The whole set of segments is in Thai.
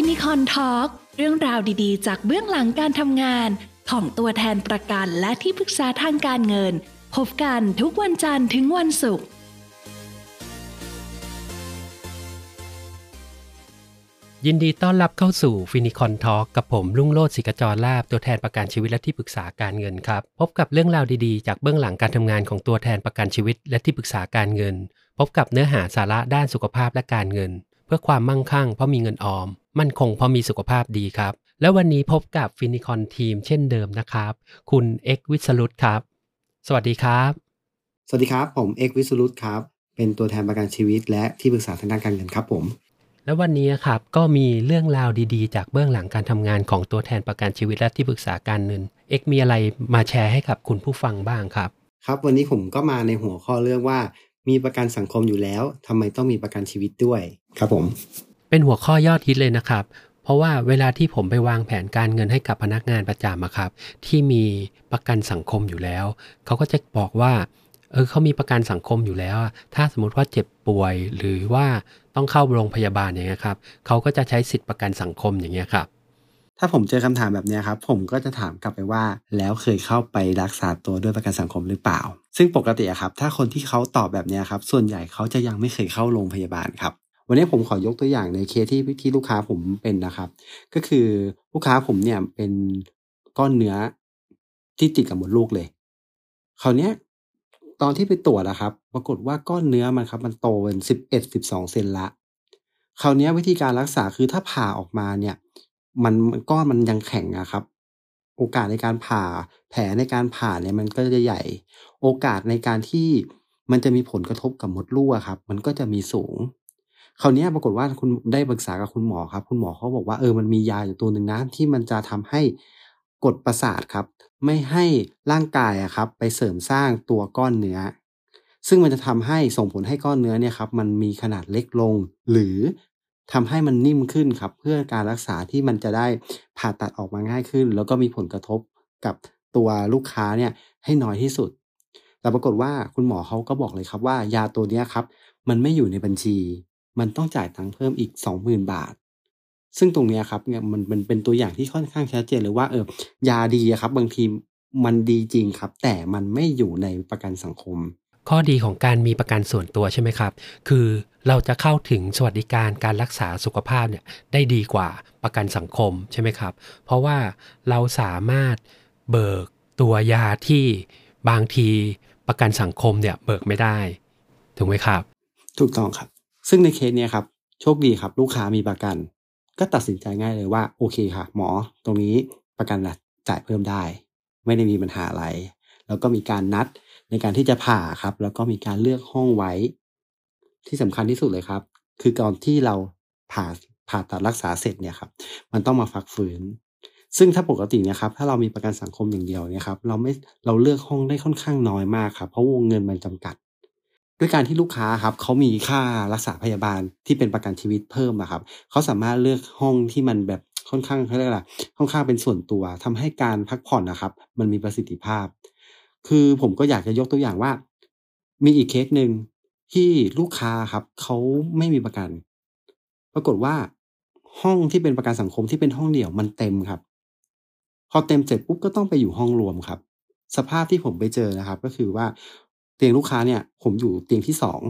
ฟินิคอน Talk เรื่องราวดีๆ จากเบื้องหลังการทำงาน ของตัวแทนประกันและที่ปรึกษาทางการเงิน พบกันทุกวันจันทร์ถึงวันศุกร์ยินดีต้อนรับเข้าสู่ฟินิคอน Talk กับผมลุงโลดศิกจรลาบตัวแทนประกันชีวิตและที่ปรึกษาการเงินครับ พบกับเรื่องราวดีๆ จากเบื้องหลังการทำงานของตัวแทนประกันชีวิตและที่ปรึกษาการเงิน พบกับเนื้อหาสาระด้านสุขภาพและการเงิน เพื่อความมั่งคั่งเพราะมีเงินออม มั่นคงเพราะมีสุขภาพดีครับ และวันนี้พบกับฟินิคอนทีมเช่นเดิมนะครับ คุณเอ็กวิสรุตครับ สวัสดีครับ สวัสดีครับ ผมเอกวิสุรุตครับ เป็นตัวแทนประกันชีวิต และที่ปรึกษาทางด้านการเงินครับผมและวันนี้ครับก็มีเรื่องราวดีๆ จากเบื้องหลังการทำงานของตัวแทนประกันชีวิตและที่ปรึกษาการเงินเอ็กมีอะไรมาแชร์ให้กับคุณผู้ฟังบ้างครับ ครับวันนี้ผมก็มาในหัวข้อเรื่องว่า มีประกันสังคมอยู่แล้วทำไมต้องมีประกันชีวิตด้วย ครับผม เป็นหัวข้อยอดฮิตเลยนะครับ เพราะว่าเวลาที่ผมไปวางแผนการเงินให้กับพนักงานประจำอะครับ ที่มีประกันสังคมอยู่แล้ว เขาก็จะบอกว่าเออเขามีประกันสังคมอยู่แล้ว ถ้าสมมติว่าเจ็บป่วย หรือว่าต้องเข้าโรงพยาบาลอย่างเงี้ยครับเขาก็จะใช้สิทธิประกันสังคมอย่างเงี้ยครับถ้าผมเจอคำถามแบบเนี้ยครับ ผมก็จะถามกลับไปว่า แล้วเคยเข้าไปรักษาตัวด้วยประกันสังคมหรือเปล่า ซึ่งปกติอะครับ ถ้าคนที่เขาตอบแบบเนี้ยครับ ส่วนใหญ่เขาจะยังไม่เคยเข้าโรงพยาบาลครับ วันนี้ผมขอยกตัวอย่างในเคสที่ที่ลูกค้าผมเป็นนะครับ ก็คือลูกค้าผมเนี่ยเป็นก้อนเนื้อที่ติดกับมดลูกเลยคราวเนี้ยตอนที่ไปตรวจอะครับ ปรากฏว่าก้อนเนื้อมันครับ มันโตเป็นสิบเอ็ดสิบสองเซนละคราวเนี้ยวิธีการรักษาคือถ้าผ่าออกมาเนี่ยมันมันก้อนมันยังแข็งอะครับ โอกาสในการผ่า แผลในการผ่าเนี่ยมันก็จะใหญ่ โอกาสในการที่มันจะมีผลกระทบกับมดลูกอะครับ มันก็จะมีสูง คราวนี้ปรากฏว่าคุณได้ปรึกษากับคุณหมอครับ คุณหมอเขาบอกว่าเออมันมียาอยู่ตัวหนึ่งนะที่มันจะทำให้กดประสาทครับ ไม่ให้ร่างกายอะครับ ไปเสริมสร้างตัวก้อนเนื้อ ซึ่งมันจะทำให้ส่งผลให้ก้อนเนื้อเนี่ยครับมันมีขนาดเล็กลง หรือทำให้มันนิ่มขึ้นครับ เพื่อการรักษาที่มันจะได้ผ่าตัดออกมาง่ายขึ้น แล้วก็มีผลกระทบกับตัวลูกค้าเนี่ยให้น้อยที่สุด แต่ปรากฏว่าคุณหมอเขาก็บอกเลยครับว่ายาตัวนี้ครับ มันไม่อยู่ในบัญชี มันต้องจ่ายตังค์เพิ่มอีกสองหมื่นบาท ซึ่งตรงเนี้ยครับเนี่ยมันมันเป็นตัวอย่างที่ค่อนข้างชัดเจนเลยว่าเออยาดีอะครับ บางทีมันดีจริงครับ แต่มันไม่อยู่ในประกันสังคม ข้อดีของการมีประกันส่วนตัวใช่ไหมครับ คือเราจะเข้าถึงสวัสดิการการรักษาสุขภาพเนี่ยได้ดีกว่าประกันสังคมใช่ไหมครับ เพราะว่าเราสามารถเบิกตัวยาที่บางทีประกันสังคมเนี่ยเบิกไม่ได้ ถูกไหมครับ ถูกต้องครับ ซึ่งในเคสเนี้ยครับโชคดีครับ ลูกค้ามีประกัน ก็ตัดสินใจง่ายเลยว่าโอเคค่ะ หมอตรงนี้ประกันนะจ่ายเพิ่มได้ ไม่ได้มีปัญหาอะไร แล้วก็มีการนัดในการที่จะผ่าครับ แล้วก็มีการเลือกห้องไว้ ที่สำคัญที่สุดเลยครับ คือก่อนที่เราผ่าผ่าตัดรักษาเสร็จเนี่ยครับ มันต้องมาพักฟื้นซึ่งถ้าปกติเนี่ยครับ ถ้าเรามีประกันสังคมอย่างเดียวเนี่ยครับ เราไม่เราเลือกห้องได้ค่อนข้างน้อยมากครับ เพราะวงเงินมันจำกัด ด้วยการที่ลูกค้าครับเขามีค่ารักษาพยาบาลที่เป็นประกันชีวิตเพิ่มอะครับเขาสามารถเลือกห้องที่มันแบบค่อนข้างเขาเรียกอะไรค่อนข้างเป็นส่วนตัวทำให้การพักผ่อนนะครับ มันมีประสิทธิภาพ คือผมก็อยากจะยกตัวอย่างว่า มีอีกเคสหนึ่งที่ลูกค้าครับเขาไม่มีประกัน ปรากฏว่าห้องที่เป็นประกันสังคมที่เป็นห้องเดี่ยวมันเต็มครับ พอเต็มเสร็จปุ๊บก็ต้องไปอยู่ห้องรวมครับ สภาพที่ผมไปเจอนะครับ ก็คือว่า เตียงลูกค้าเนี่ย ผมอยู่เตียงที่สอง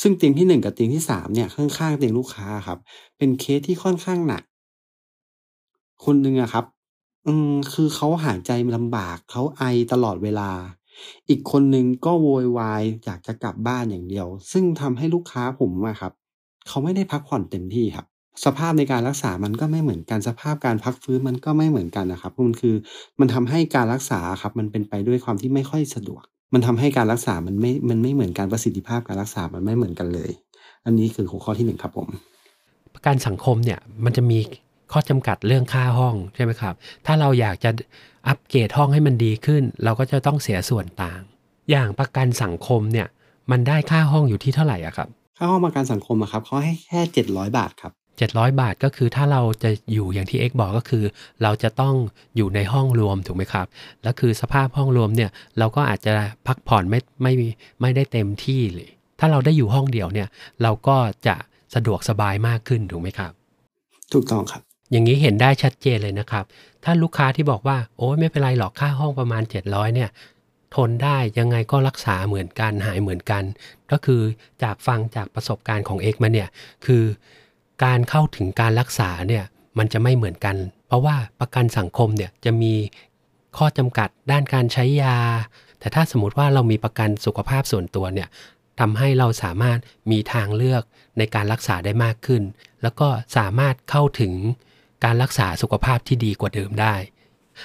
ซึ่งเตียงที่หนึ่งกับเตียงที่สามเนี่ยข้างๆเตียงลูกค้าครับ เป็นเคสที่ค่อนข้างหนัก คนหนึ่งอะครับ อืมคือเขาหายใจลำบากเขาไอตลอดเวลา อีกคนหนึ่งก็โวยวายอยากจะกลับบ้านอย่างเดียว ซึ่งทำให้ลูกค้าผมอะครับเขาไม่ได้พักผ่อนเต็มที่ครับ สภาพในการรักษามันก็ไม่เหมือนกันสภาพการพักฟื้นมันก็ไม่เหมือนกันนะครับมันคือ มันทำให้การรักษาครับ มันเป็นไปด้วยความที่ไม่ค่อยสะดวก มันทำให้การรักษามันไม่ มันไม่เหมือนกันประสิทธิภาพการรักษา มันไม่เหมือนกันเลย อันนี้คือหัวข้อที่หนึ่งครับผม ประกันสังคมเนี่ยมันจะมีข้อจำกัดเรื่องค่าห้องใช่ไหมครับ ถ้าเราอยากจะอัปเกรดห้องให้มันดีขึ้น เราก็จะต้องเสียส่วนต่าง อย่างประกันสังคมเนี่ยมันได้ค่าห้องอยู่ที่เท่าไหร่อะครับ ค่าห้องประกันสังคมอะครับเขาให้แค่เจ็ดร้อยบาทครับ 700 บาทก็คือถ้าเราจะอยู่อย่างที่เอ็กบอกก็คือ เราจะต้องอยู่ในห้องรวมถูกไหมครับ แล้วคือสภาพห้องรวมเนี่ยเราก็อาจจะพักผ่อนไม่ไม่ไม่ได้เต็มที่เลยถ้าเราได้อยู่ห้องเดียวเนี่ยเราก็จะสะดวกสบายมากขึ้นถูกไหมครับ ถูกต้องครับ อย่างนี้เห็นได้ชัดเจนเลยนะครับ ถ้าลูกค้าที่บอกว่าโอ้ยไม่เป็นไรหรอกค่าห้องประมาณ 700เนี่ยทนได้ยังไงก็รักษาเหมือนกันหายเหมือนกัน ก็คือจากฟังจากประสบการณ์ของเอกมาเนี่ยคือ การเข้าถึงการรักษาเนี่ยมันจะไม่เหมือนกัน เพราะว่าประกันสังคมเนี่ยจะมีข้อจำกัดด้านการใช้ยา แต่ถ้าสมมติว่าเรามีประกันสุขภาพส่วนตัวเนี่ยทำให้เราสามารถมีทางเลือกในการรักษาได้มากขึ้น แล้วก็สามารถเข้าถึงการรักษาสุขภาพที่ดีกว่าเดิมได้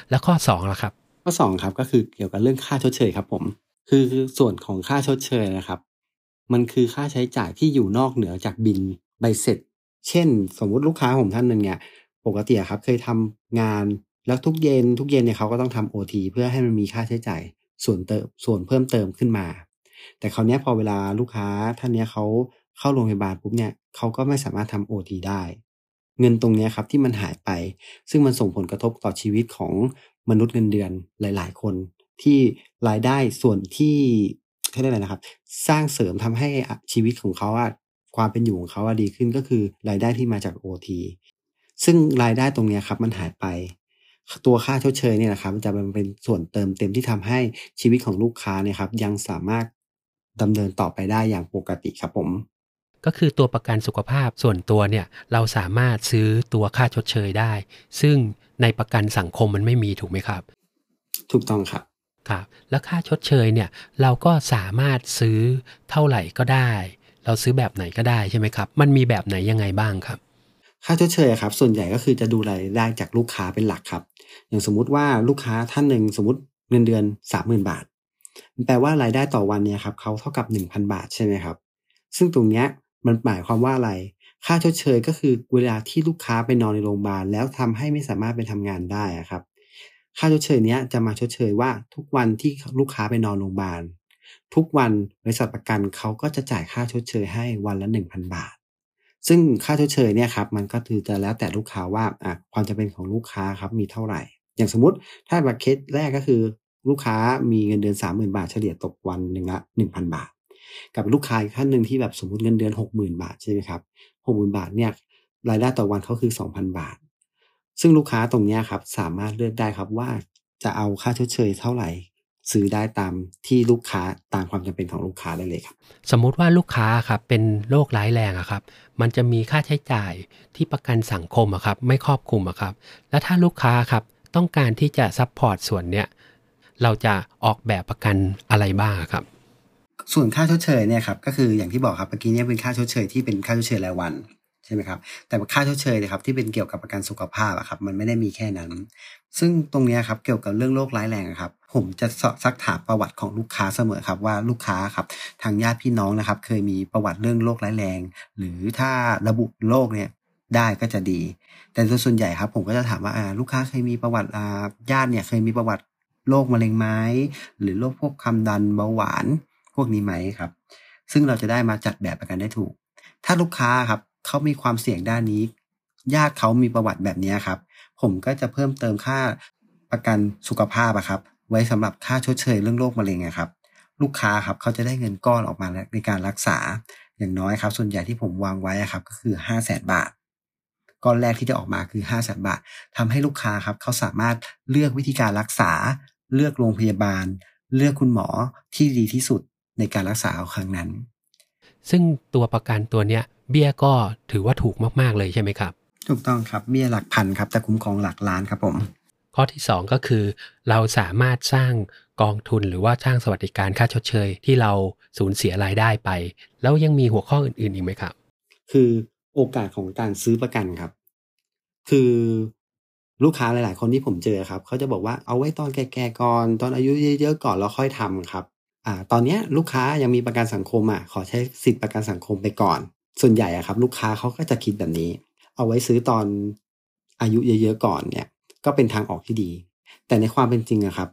แล้วข้อ2ล่ะครับ ข้อสองครับก็คือเกี่ยวกับเรื่องค่าชดเชยครับผม คือส่วนของค่าชดเชยนะครับ มันคือค่าใช้จ่ายที่อยู่นอกเหนือจากบินใบเสร็จ เช่น สมมุติลูกค้าผมท่านหนึ่งเนี่ย ปกติครับเคยทำงานแล้วทุกเย็น ทุกเย็นเนี่ยเขาก็ต้องทำโอทีเพื่อให้มันมีค่าใช้จ่ายส่วนเติมส่วนเพิ่มเติมขึ้นมา แต่คราวนี้พอเวลาลูกค้าท่านเนี้ยเขาเข้าโรงพยาบาลปุ๊บเนี่ยเขาก็ไม่สามารถทำโอทีได้ เงินตรงเนี้ยครับที่มันหายไป ซึ่งมันส่งผลกระทบต่อชีวิตของมนุษย์เงินเดือนหลาย ๆ คน ที่รายได้ส่วนที่เขาเรียกอะไรนะครับ สร้างเสริมทำให้ชีวิตของเขาอะ ความเป็นอยู่ของเขาอะดีขึ้นก็คือรายได้ที่มาจากโอทีซึ่งรายได้ตรงเนี้ยครับมันหายไป ตัวค่าชดเชยเนี่ยนะครับมันจะเป็นส่วนเติมเต็มที่ทำให้ชีวิตของลูกค้าเนี่ยครับยังสามารถดำเนินต่อไปได้อย่างปกติครับผมก็คือตัวประกันสุขภาพส่วนตัวเนี่ยเราสามารถซื้อตัวค่าชดเชยได้ ซึ่งในประกันสังคมมันไม่มีถูกไหมครับ ถูกต้องครับครับ แล้วค่าชดเชยเนี่ยเราก็สามารถซื้อเท่าไหร่ก็ได้ เราซื้อแบบไหนก็ได้ใช่ไหมครับ มันมีแบบไหนยังไงบ้างครับ ค่าชดเชยครับ ส่วนใหญ่ก็คือจะดูรายได้จากลูกค้าเป็นหลักครับ อย่างสมมุติว่าลูกค้าท่านหนึ่งสมมติเงินเดือนสามหมื่นบาท แปลว่ารายได้ต่อวันเนี่ยครับเขาเท่ากับหนึ่งพันบาทใช่ไหมครับ ซึ่งตรงเนี้ยมันหมายความว่าอะไร ค่าชดเชยก็คือเวลาที่ลูกค้าไปนอนในโรงพยาบาลแล้วทำให้ไม่สามารถไปทำงานได้ครับ ค่าชดเชยเนี้ยจะมาชดเชยว่าทุกวันที่ลูกค้าไปนอนโรงพยาบาล ทุกวันบริษัทประกันเขาก็จะจ่ายค่าชดเชยให้วันละหนึ่งพันบาท ซึ่งค่าชดเชยเนี่ยครับมันก็คือจะแล้วแต่ลูกค้าว่าอะความจำเป็นของลูกค้าครับมีเท่าไหร่ อย่างสมมติถ้าแบบเคสแรกก็คือลูกค้ามีเงินเดือนสามหมื่นบาทเฉลี่ยตกวันหนึ่งละหนึ่งพันบาท กับลูกค้าอีกท่านหนึ่งที่แบบสมมติเงินเดือนหกหมื่นบาทใช่ไหมครับหกหมื่นบาทเนี่ยรายได้ต่อวันเขาคือสองพันบาท ซึ่งลูกค้าตรงเนี้ยครับสามารถเลือกได้ครับว่าจะเอาค่าชดเชยเท่าไหร่ ซื้อได้ตามที่ลูกค้าตามความจำเป็นของลูกค้าได้เลยครับ สมมุติว่าลูกค้าครับเป็นโรคร้ายแรงอะครับ มันจะมีค่าใช้จ่ายที่ประกันสังคมอะครับ ไม่ครอบคลุมอะครับ แล้วถ้าลูกค้าครับต้องการที่จะ support ส่วนเนี้ยเราจะออกแบบประกันอะไรบ้างอะครับ ส่วนค่าชดเชยเนี่ยครับก็คืออย่างที่บอกครับเมื่อกี้เนี่ยเป็นค่าชดเชยที่เป็นค่าชดเชยรายวันใช่ไหมครับแต่ค่าชดเชยนะครับที่เป็นเกี่ยวกับประกันสุขภาพอะครับมันไม่ได้มีแค่นั้น ซึ่งตรงนี้ครับเกี่ยวกับเรื่องโรคร้ายแรงครับ ผมจะสอบซักถามประวัติของลูกค้าเสมอครับว่าลูกค้าครับทางญาติพี่น้องนะครับ เคยมีประวัติเรื่องโรคร้ายแรง หรือถ้าระบุโรคเนี่ยได้ก็จะดี แต่โดยส่วนใหญ่ครับผมก็จะถามว่าลูกค้าเคยมีประวัติญาติเนี่ยเคยมีประวัติโรคมะเร็งไหมหรือโรคพวกความดันเบาหวานพวกนี้ไหมครับ ซึ่งเราจะได้มาจัดแบบประกันได้ถูก ถ้าลูกค้าครับเขามีความเสี่ยงด้านนี้ ญาติเขามีประวัติแบบนี้ครับ ผมก็จะเพิ่มเติมค่าประกันสุขภาพอะครับ ไว้สำหรับค่าชดเชยเรื่องโรคมะเร็งอะครับ ลูกค้าครับเขาจะได้เงินก้อนออกมาในการรักษาอย่างน้อยครับ ส่วนใหญ่ที่ผมวางไว้ครับ ก็คือ5 0 0แสนบาทก้อนแรกที่จะออกมาคือ5 0 0แสนบาททำให้ลูกค้าครับเขาสามารถเลือกวิธีการรักษา เลือกโรงพยาบาล เลือกคุณหมอที่ดีที่สุดในการรักษาครั้งนั้น ซึ่งตัวประกันตัวเนี้ยเบี้ยก็ถือว่าถูกมาก ๆ เลยใช่ไหมครับ ถูกต้องครับเบี้ยหลักพันครับแต่คุ้มครองหลักล้านครับผม ข้อที่ 2 ก็คือ เราสามารถสร้างกองทุนหรือว่าสร้างสวัสดิการค่าชดเชย ที่เราสูญเสียรายได้ไป แล้วยังมีหัวข้ออื่นๆอีกไหมครับ คือโอกาสของการซื้อประกันครับ คือลูกค้าหลาย ๆ คนที่ผมเจอครับเขาจะบอกว่าเอาไว้ตอนแก่ๆก่อน ตอนอายุเยอะๆก่อนแล้วค่อยทำครับอ่าตอนเนี้ยลูกค้ายังมีประกันสังคมอะขอใช้สิทธิประกันสังคมไปก่อน ส่วนใหญ่อะครับ ลูกค้าเขาก็จะคิดแบบนี้ เอาไว้ซื้อตอนอายุเยอะๆก่อนเนี่ย ก็เป็นทางออกที่ดี แต่ในความเป็นจริงอะครับ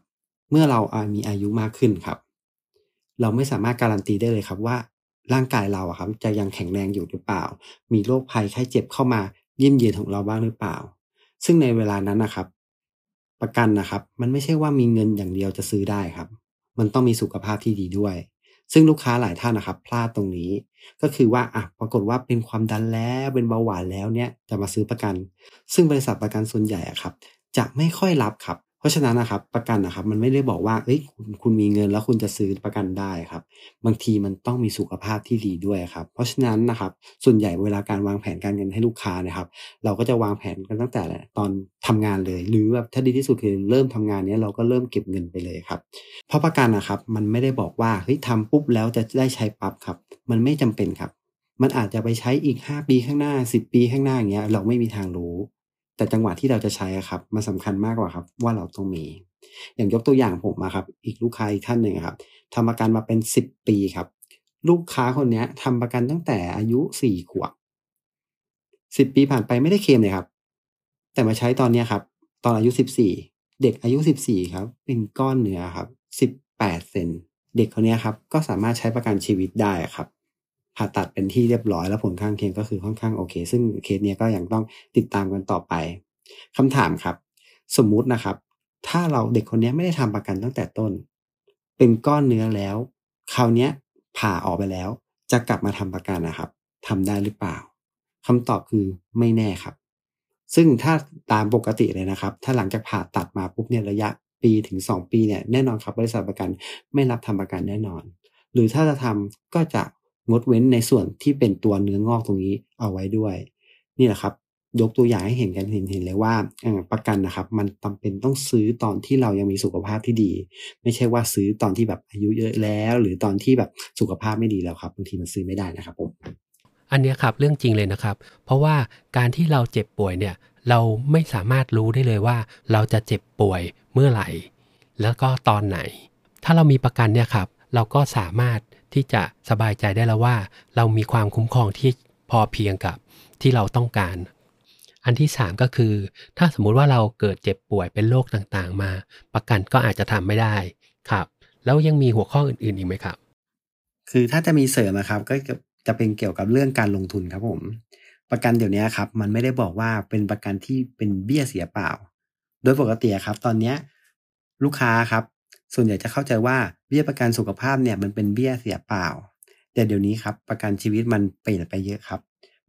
เมื่อเราอามีอายุมากขึ้นครับ เราไม่สามารถการันตีได้เลยครับว่าร่างกายเราอะครับ จะยังแข็งแรงอยู่หรือเปล่า มีโรคภัยไข้เจ็บเข้ามาเยี่ยมเยียนของเราบ้างหรือเปล่า ซึ่งในเวลานั้นนะครับ ประกันนะครับ มันไม่ใช่ว่ามีเงินอย่างเดียวจะซื้อได้ครับ มันต้องมีสุขภาพที่ดีด้วย ซึ่งลูกค้าหลายท่านนะครับ พลาดตรงนี้ ก็คือว่าอะปรากฏว่าเป็นความดันแล้วเป็นเบาหวานแล้วเนี่ยจะมาซื้อประกัน ซึ่งบริษัทประกันส่วนใหญ่อะครับ จะไม่ค่อยรับครับ ราะฉะนั้นนะครับประกันนะครับมันไม่ได้บอกว่าเอ้ยคุณคุณมีเงินแล้วคุณจะซื้อประกันได้ครับ บางทีมันต้องมีสุขภาพที่ดีด้วยครับ เพราะฉะนั้นนะครับส่วนใหญ่เวลาการวางแผนการเงินให้ลูกค้านะครับ เราก็จะวางแผนกันตั้งแต่ตอนทำงานเลย หรือแบบถ้าดีที่สุดคือเริ่มทำงานเนี้ยเราก็เริ่มเก็บเงินไปเลยครับ เพราะประกันนะครับมันไม่ได้บอกว่าเฮ้ยทำปุ๊บแล้วจะได้ใช้ปั๊บครับมันไม่จำเป็นครับ มันอาจจะไปใช้อีก 5 ปีข้างหน้า 10 ปีข้างหน้าอย่างเงี้ยเราไม่มีทางรู้ แต่จังหวะที่เราจะใช้ครับมันสาคัญมากกว่าครับว่าเราต้องมี อย่างยกตัวอย่างผมมาครับ อีกลูกค้าอีกท่านหนึ่งครับทำประกันมาเป็นสิบปีครับ ลูกค้าคนนี้ทำประกันตั้งแต่อายุสี่ขวบสิบปีผ่านไปไม่ได้เคลมเลยครับ แต่มาใช้ตอนนี้ครับ ตอนอายุสิบสี่เด็กอายุสิบสี่ครับ เป็นก้อนเนื้อครับสิบแปดเซนเด็กคนนี้ครับ ก็สามารถใช้ประกันชีวิตได้ครับ ผ่าตัดเป็นที่เรียบร้อยแล้วผลข้างเคียงก็คือค่อนข้างโอเค ซึ่งเคสนี้ก็ยังต้องติดตามกันต่อไปคำถามครับ สมมุตินะครับ ถ้าเราเด็กคนนี้ไม่ได้ทำประกันตั้งแต่ต้น เป็นก้อนเนื้อแล้ว คราวนี้ผ่าออกไปแล้ว จะกลับมาทำประกันนะครับทำได้หรือเปล่าคำตอบคือไม่แน่ครับ ซึ่งถ้าตามปกติเลยนะครับ ถ้าหลังจากผ่าตัดมาปุ๊บเนี่ยระยะปีถึง 2 ปีเนี่ยแน่นอนครับบริษัทประกันไม่รับทำประกันแน่นอน หรือถ้าจะทำก็จะ งดเว้นในส่วนที่เป็นตัวเนื้องอกตรงนี้เอาไว้ด้วย นี่แหละครับ ยกตัวอย่างให้เห็นกันเห็นเห็นเลยว่าประกันนะครับ มันจาเป็นต้องซื้อตอนที่เรายังมีสุขภาพที่ดี ไม่ใช่ว่าซื้อตอนที่แบบอายุเยอะแล้ว หรือตอนที่แบบสุขภาพไม่ดีแล้วครับบางทีมันซื้อไม่ได้นะครับผมอันนี้ครับเรื่องจริงเลยนะครับ เพราะว่าการที่เราเจ็บป่วยเนี่ยเราไม่สามารถรู้ได้เลยว่า เราจะเจ็บป่วยเมื่อไหร่ แล้วก็ตอนไหน ถ้าเรามีประกันเนี่ยครับ เราก็สามารถ ที่จะสบายใจได้แล้วว่า เรามีความคุ้มครองที่พอเพียงกับที่เราต้องการ อันที่ 3 ก็คือ ถ้าสมมุติว่าเราเกิดเจ็บป่วยเป็นโรคต่างๆ มา ประกันก็อาจจะทำไม่ได้ครับ แล้วยังมีหัวข้ออื่นๆอีกไหมครับ คือถ้าจะมีเสริมนะครับก็จะเป็นเกี่ยวกับเรื่องการลงทุนครับผม ประกันเดี๋ยวนี้ครับมันไม่ได้บอกว่าเป็นประกันที่เป็นเบี้ยเสียเปล่า โดยปกติครับ ตอนนี้ลูกค้าครับ ส่วนใหญ่จะเข้าใจว่า เบี้ยประกันสุขภาพเนี่ยมันเป็นเบี้ยเสียเปล่า แต่เดี๋ยวนี้ครับประกันชีวิตมันเปลี่ยนไปเยอะครับ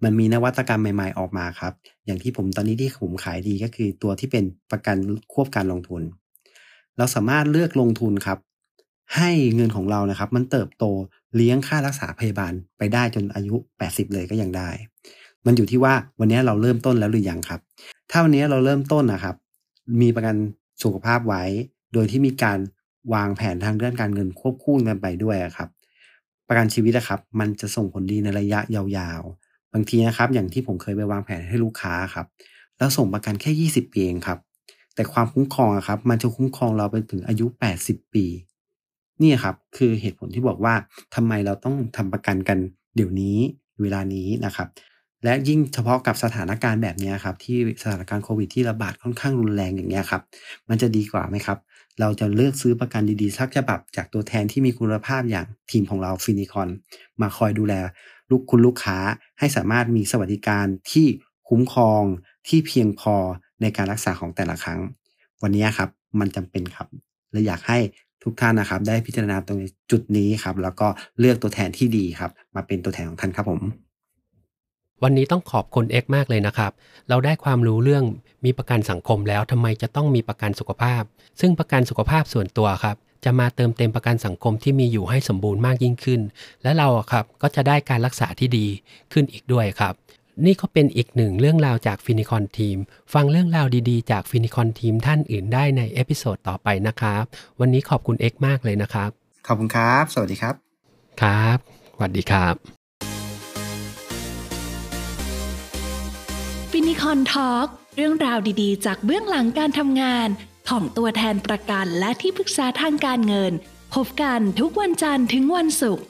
มันมีนวัตกรรมใหม่ ๆออกมาครับ อย่างที่ผมตอนนี้ที่ผมขายดีก็คือตัวที่เป็นประกันควบการลงทุน เราสามารถเลือกลงทุนครับ ให้เงินของเรานะครับ มันเติบโตเลี้ยงค่ารักษาพยาบาลไปได้จนอายุ 80 เลยก็ยังได้ มันอยู่ที่ว่าวันนี้เราเริ่มต้นแล้วหรือยังครับ ถ้าวันนี้เราเริ่มต้นนะครับ มีประกันสุขภาพไว้ โดยที่มีการ วางแผนทางด้านการเงินควบคู่กันไปด้วยครับ ประกันชีวิตนะครับ มันจะส่งผลดีในระยะยาวๆ บางทีนะครับ อย่างที่ผมเคยไปวางแผนให้ลูกค้าครับ แล้วส่งประกันแค่ 20 ปีเองครับ แต่ความคุ้มครองครับ มันจะคุ้มครองเราไปถึงอายุ 80 ปี นี่ครับ คือเหตุผลที่บอกว่าทำไมเราต้องทำประกันกันเดี๋ยวนี้เวลานี้นะครับและยิ่งเฉพาะกับสถานการณ์แบบนี้ครับที่สถานการณ์โควิดที่ระบาดค่อนข้างรุนแรงอย่างนี้ยครับมันจะดีกว่าไหมครับ เราจะเลือกซื้อประกันดีๆ สักฉบับจากตัวแทนที่มีคุณภาพอย่างทีมของเราฟินิคอนมาคอยดูแล ลูกคุณลูกค้าให้สามารถมีสวัสดิการที่คุ้มครองที่เพียงพอในการรักษาของแต่ละครั้ง วันนี้ครับมันจำเป็นครับและอยากให้ทุกท่านนะครับ ได้พิจารณาตรงจุดนี้ครับ แล้วก็เลือกตัวแทนที่ดีครับ มาเป็นตัวแทนของท่านครับผม วันนี้ต้องขอบคุณเอ็กมากเลยนะครับ เราได้ความรู้เรื่องมีประกันสังคมแล้วทำไมจะต้องมีประกันสุขภาพ ซึ่งประกันสุขภาพส่วนตัวครับ จะมาเติมเต็มประกันสังคมที่มีอยู่ให้สมบูรณ์มากยิ่งขึ้น และเราครับก็จะได้การรักษาที่ดีขึ้นอีกด้วยครับ นี่ก็เป็นอีกหนึ่งเรื่องราวจากฟินิคอนทีม ฟังเรื่องราวดีๆ จากฟินิคอนทีมท่านอื่นได้ใน episode ต่อไปนะครับ วันนี้ขอบคุณเอ็กมากเลยนะครับ ขอบคุณครับ สวัสดีครับ ครับ สวัสดีครับ ฟินิคอน Talk เรื่องราวดีๆ จากเบื้องหลังการทำงาน ของตัวแทนประกันและที่ปรึกษาทางการเงิน พบกันทุกวันจันทร์ถึงวันศุกร์